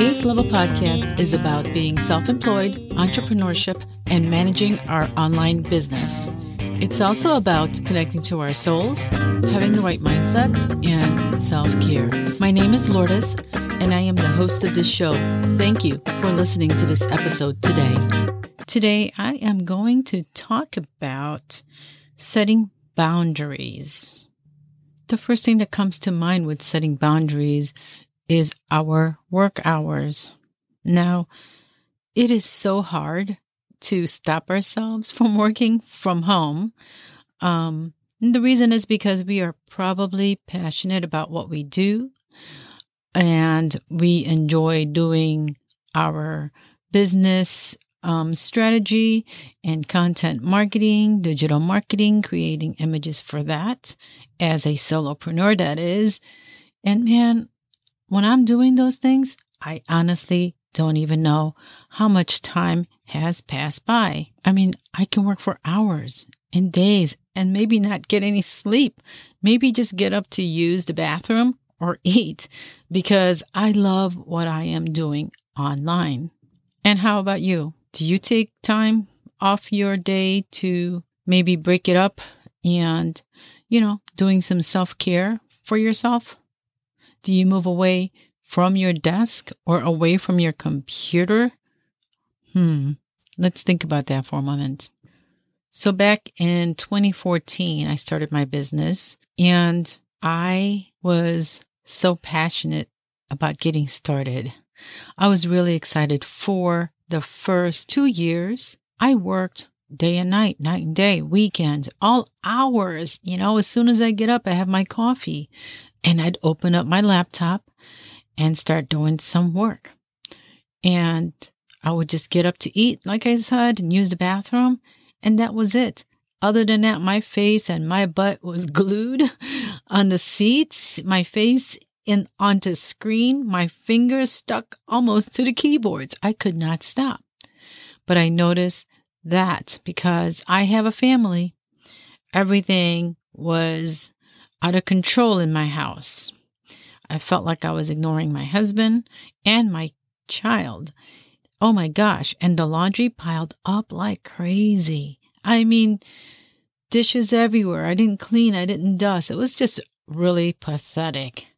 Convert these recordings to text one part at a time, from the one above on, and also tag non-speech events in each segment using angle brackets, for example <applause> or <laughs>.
Eighth Level Podcast is about being self employed, entrepreneurship, and managing our online business. It's also about connecting to our souls, having the right mindset, and self care. My name is Lourdes, and I am the host of this show. Thank you for listening to this episode today. Today, I am going to talk about setting boundaries. The first thing that comes to mind with setting boundaries is our work hours. Now, it is so hard to stop ourselves <laughs> from working from home. Um, the reason is because we are probably passionate about what we do and we enjoy doing our business um, strategy and content marketing, digital marketing, creating images for that as a solopreneur, that is. And man, when I'm doing those things, I honestly don't even know how much time has passed by. I mean, I can work for hours and days and maybe not get any sleep. Maybe just get up to use the bathroom or <laughs> eat because I love what I am doing online. And how about you? Do you take time off your day to maybe break it up and, you know, doing some self care for yourself? Do you move away from your desk or away from your computer? Hmm, let's think about that for a moment. So, back in 2014, I started my business and I was so passionate about getting started. I was really excited for the first two years, I worked day and night, night and day, weekends, all hours. You know, as soon as I get up, I have my coffee and I'd open up my laptop and start doing some work. And I would just get up to eat, like I said, and use the bathroom. And that was it. Other than that, my face and my butt was <laughs> glued on the seats. My face in onto screen, my fingers stuck almost to the keyboards. I could not stop. But I noticed that because I have a family, everything was out of control in my house. I felt like I was ignoring my husband and my child. Oh my gosh. And the laundry piled up like crazy. I mean, dishes everywhere. I didn't clean, I didn't dust. It was just really pathetic.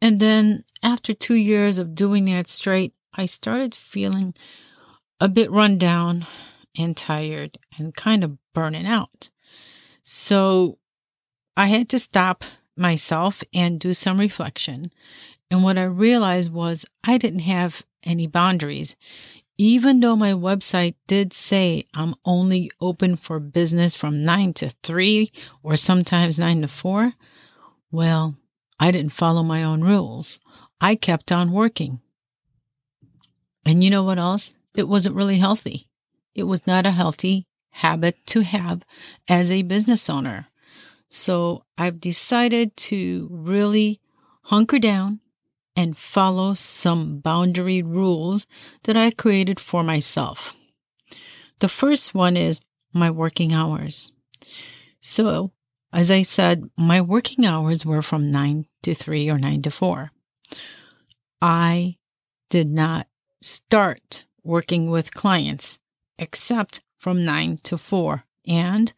And then after two years of doing that straight, I started feeling a bit run down and tired and kind of burning out. So I had to stop myself and do some reflection. And what I realized was I didn't have any boundaries. Even though my website did say I'm only open for business from 9 to 3 or sometimes 9 to 4, well, I didn't follow my own rules. I kept on working. And you know what else? It wasn't really healthy. It was not a healthy habit to have as a business owner. So I've decided to really hunker down and follow some boundary rules that I created for myself. The first one is my working hours. So as I said, my working hours were from 9 to 3 or 9 to 4. I did not start working with clients except from 9 to 4 and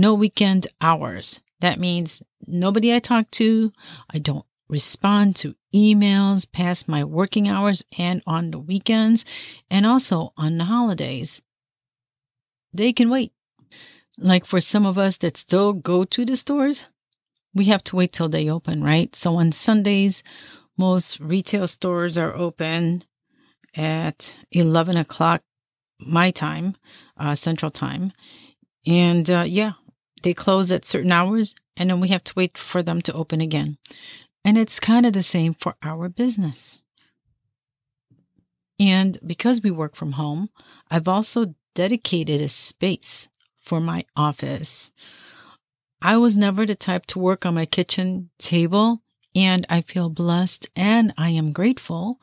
no weekend hours. That means nobody I talk to, I don't respond to emails past my working hours and on the weekends and also on the holidays. They can wait. Like for some of us that still go to the stores, we have to wait till they open, right? So on Sundays, most retail stores are open at 11 o'clock my time, uh, Central Time. And uh, yeah, they close at certain hours and then we have to wait for them to open again. And it's kind of the same for our business. And because we work from home, I've also dedicated a space for my office. I was never the type to work on my kitchen table, and I feel blessed and I am grateful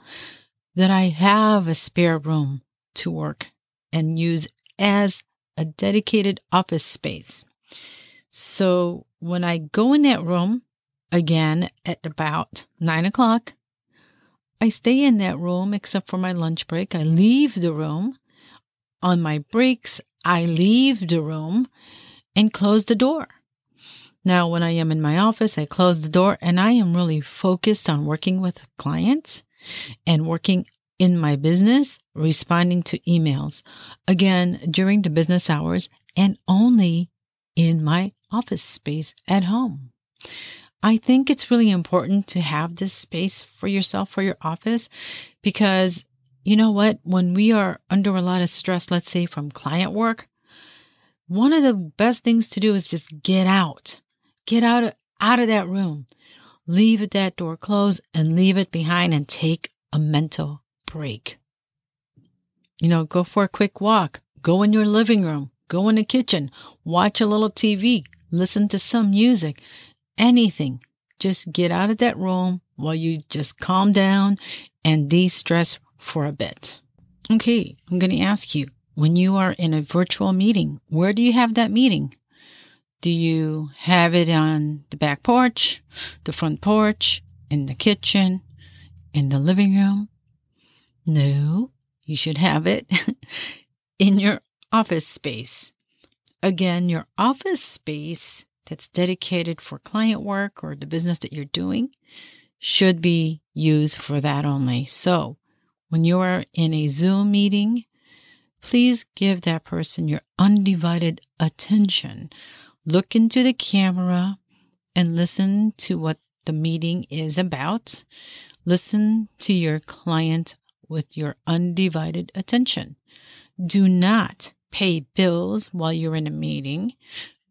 that I have a spare room to work and use as a dedicated office space. So when I go in that room again at about nine o'clock, I stay in that room except for my lunch break. I leave the room. On my breaks, I leave the room and close the door. Now, when I am in my office, I close the door and I am really focused on working with clients and working in my business, responding to emails. Again, during the business hours and only in my office space at home. I think it's really important to have this space for yourself, for your office, because you know what? When we are under a lot of stress, let's say from client work, one of the best things to do is just get out. Get out of, out of that room. Leave that door closed and leave it behind and take a mental break. You know, go for a quick walk. Go in your living room. Go in the kitchen. Watch a little TV. Listen to some music anything. Just get out of that room while you just calm down and de stress for a bit. Okay, I'm going to ask you when you are in a virtual meeting, where do you have that meeting? Do you have it on the back porch, the front porch, in the kitchen, in the living room? No, you should have it <laughs> in your office space. Again, your office space that's dedicated for client work or the business that you're doing should be used for that only. So when you are in a Zoom meeting, please give that person your undivided attention. Look into the camera and listen to what the meeting is about. Listen to your client with your undivided attention. Do not pay bills while you're in a meeting.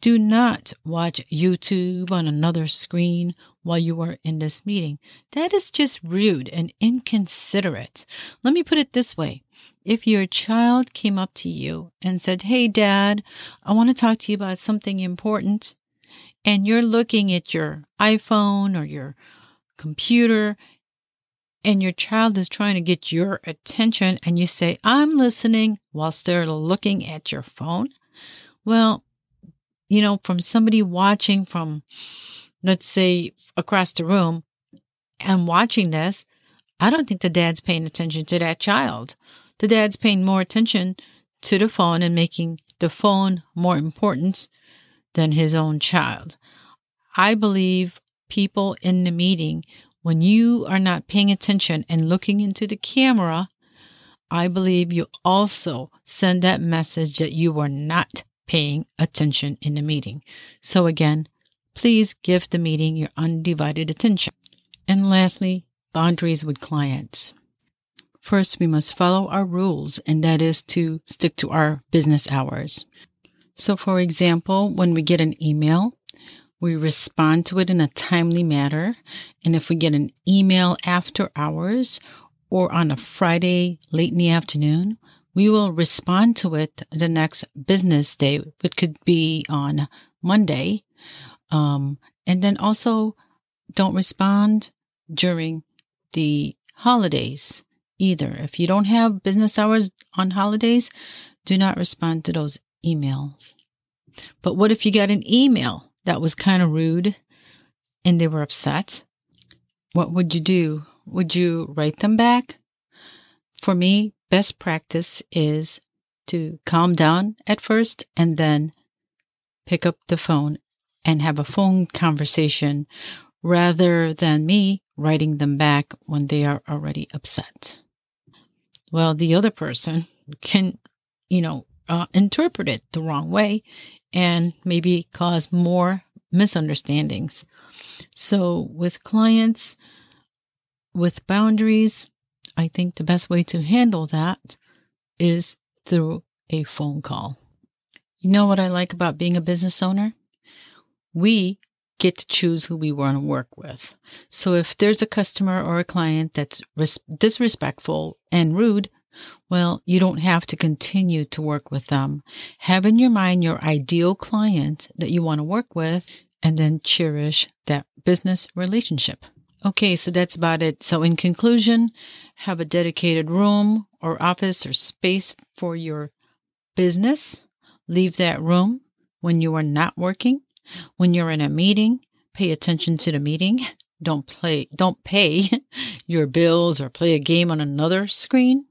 Do not watch YouTube on another screen while you are in this meeting. That is just rude and inconsiderate. Let me put it this way. If your child came up to you and said, Hey, dad, I want to talk to you about something important, and you're looking at your iPhone or your computer, and your child is trying to get your attention, and you say, I'm listening whilst they're looking at your phone, well, you know, from somebody watching from, let's say, across the room and watching this, I don't think the dad's paying attention to that child. The dad's paying more attention to the phone and making the phone more important than his own child. I believe people in the meeting, when you are not paying attention and looking into the camera, I believe you also send that message that you are not paying attention in the meeting. So again, please give the meeting your undivided attention. And lastly, boundaries with clients. First, we must follow our rules, and that is to stick to our business hours. So, for example, when we get an email, we respond to it in a timely manner. And if we get an email after hours or on a Friday late in the afternoon, we will respond to it the next business day. It could be on Monday. Um, and then also don't respond during the holidays either. If you don't have business hours on holidays, do not respond to those emails. But what if you got an email that was kind of rude and they were upset? What would you do? Would you write them back? For me, best practice is to calm down at first and then pick up the phone and have a phone conversation rather than me writing them back when they are already upset. Well, the other person can, you know, uh, interpret it the wrong way and maybe cause more misunderstandings. So, with clients, with boundaries, I think the best way to handle that is through a phone call. You know what I like about being a business owner? We get to choose who we want to work with. So if there's a customer or a client that's res- disrespectful and rude, well, you don't have to continue to work with them. Have in your mind your ideal client that you want to work with and then cherish that business relationship. Okay, so that's about it. So, in conclusion, have a dedicated room or office or space for your business. Leave that room when you are not working. When you're in a meeting, pay attention to the meeting. don't play don't pay <laughs> your bills or play a game on another screen.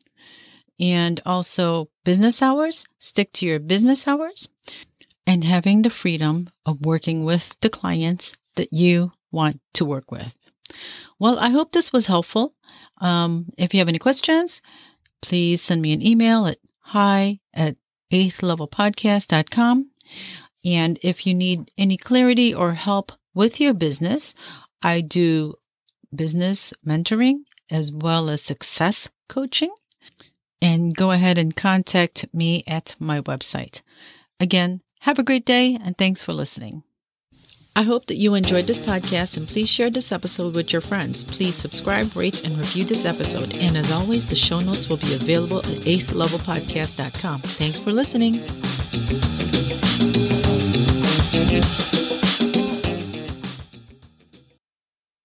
And also business hours, stick to your business hours and having the freedom of working with the clients that you want to work with. Well, I hope this was helpful. Um, if you have any questions, please send me an email at hi at eighthlevelpodcast.com. And if you need any clarity or help with your business, I do business mentoring as well as success coaching. And go ahead and contact me at my website. Again, have a great day and thanks for listening. I hope that you enjoyed this podcast and please share this episode with your friends. Please subscribe, rate, and review this episode. And as always, the show notes will be available at 8thlevelpodcast.com. Thanks for listening.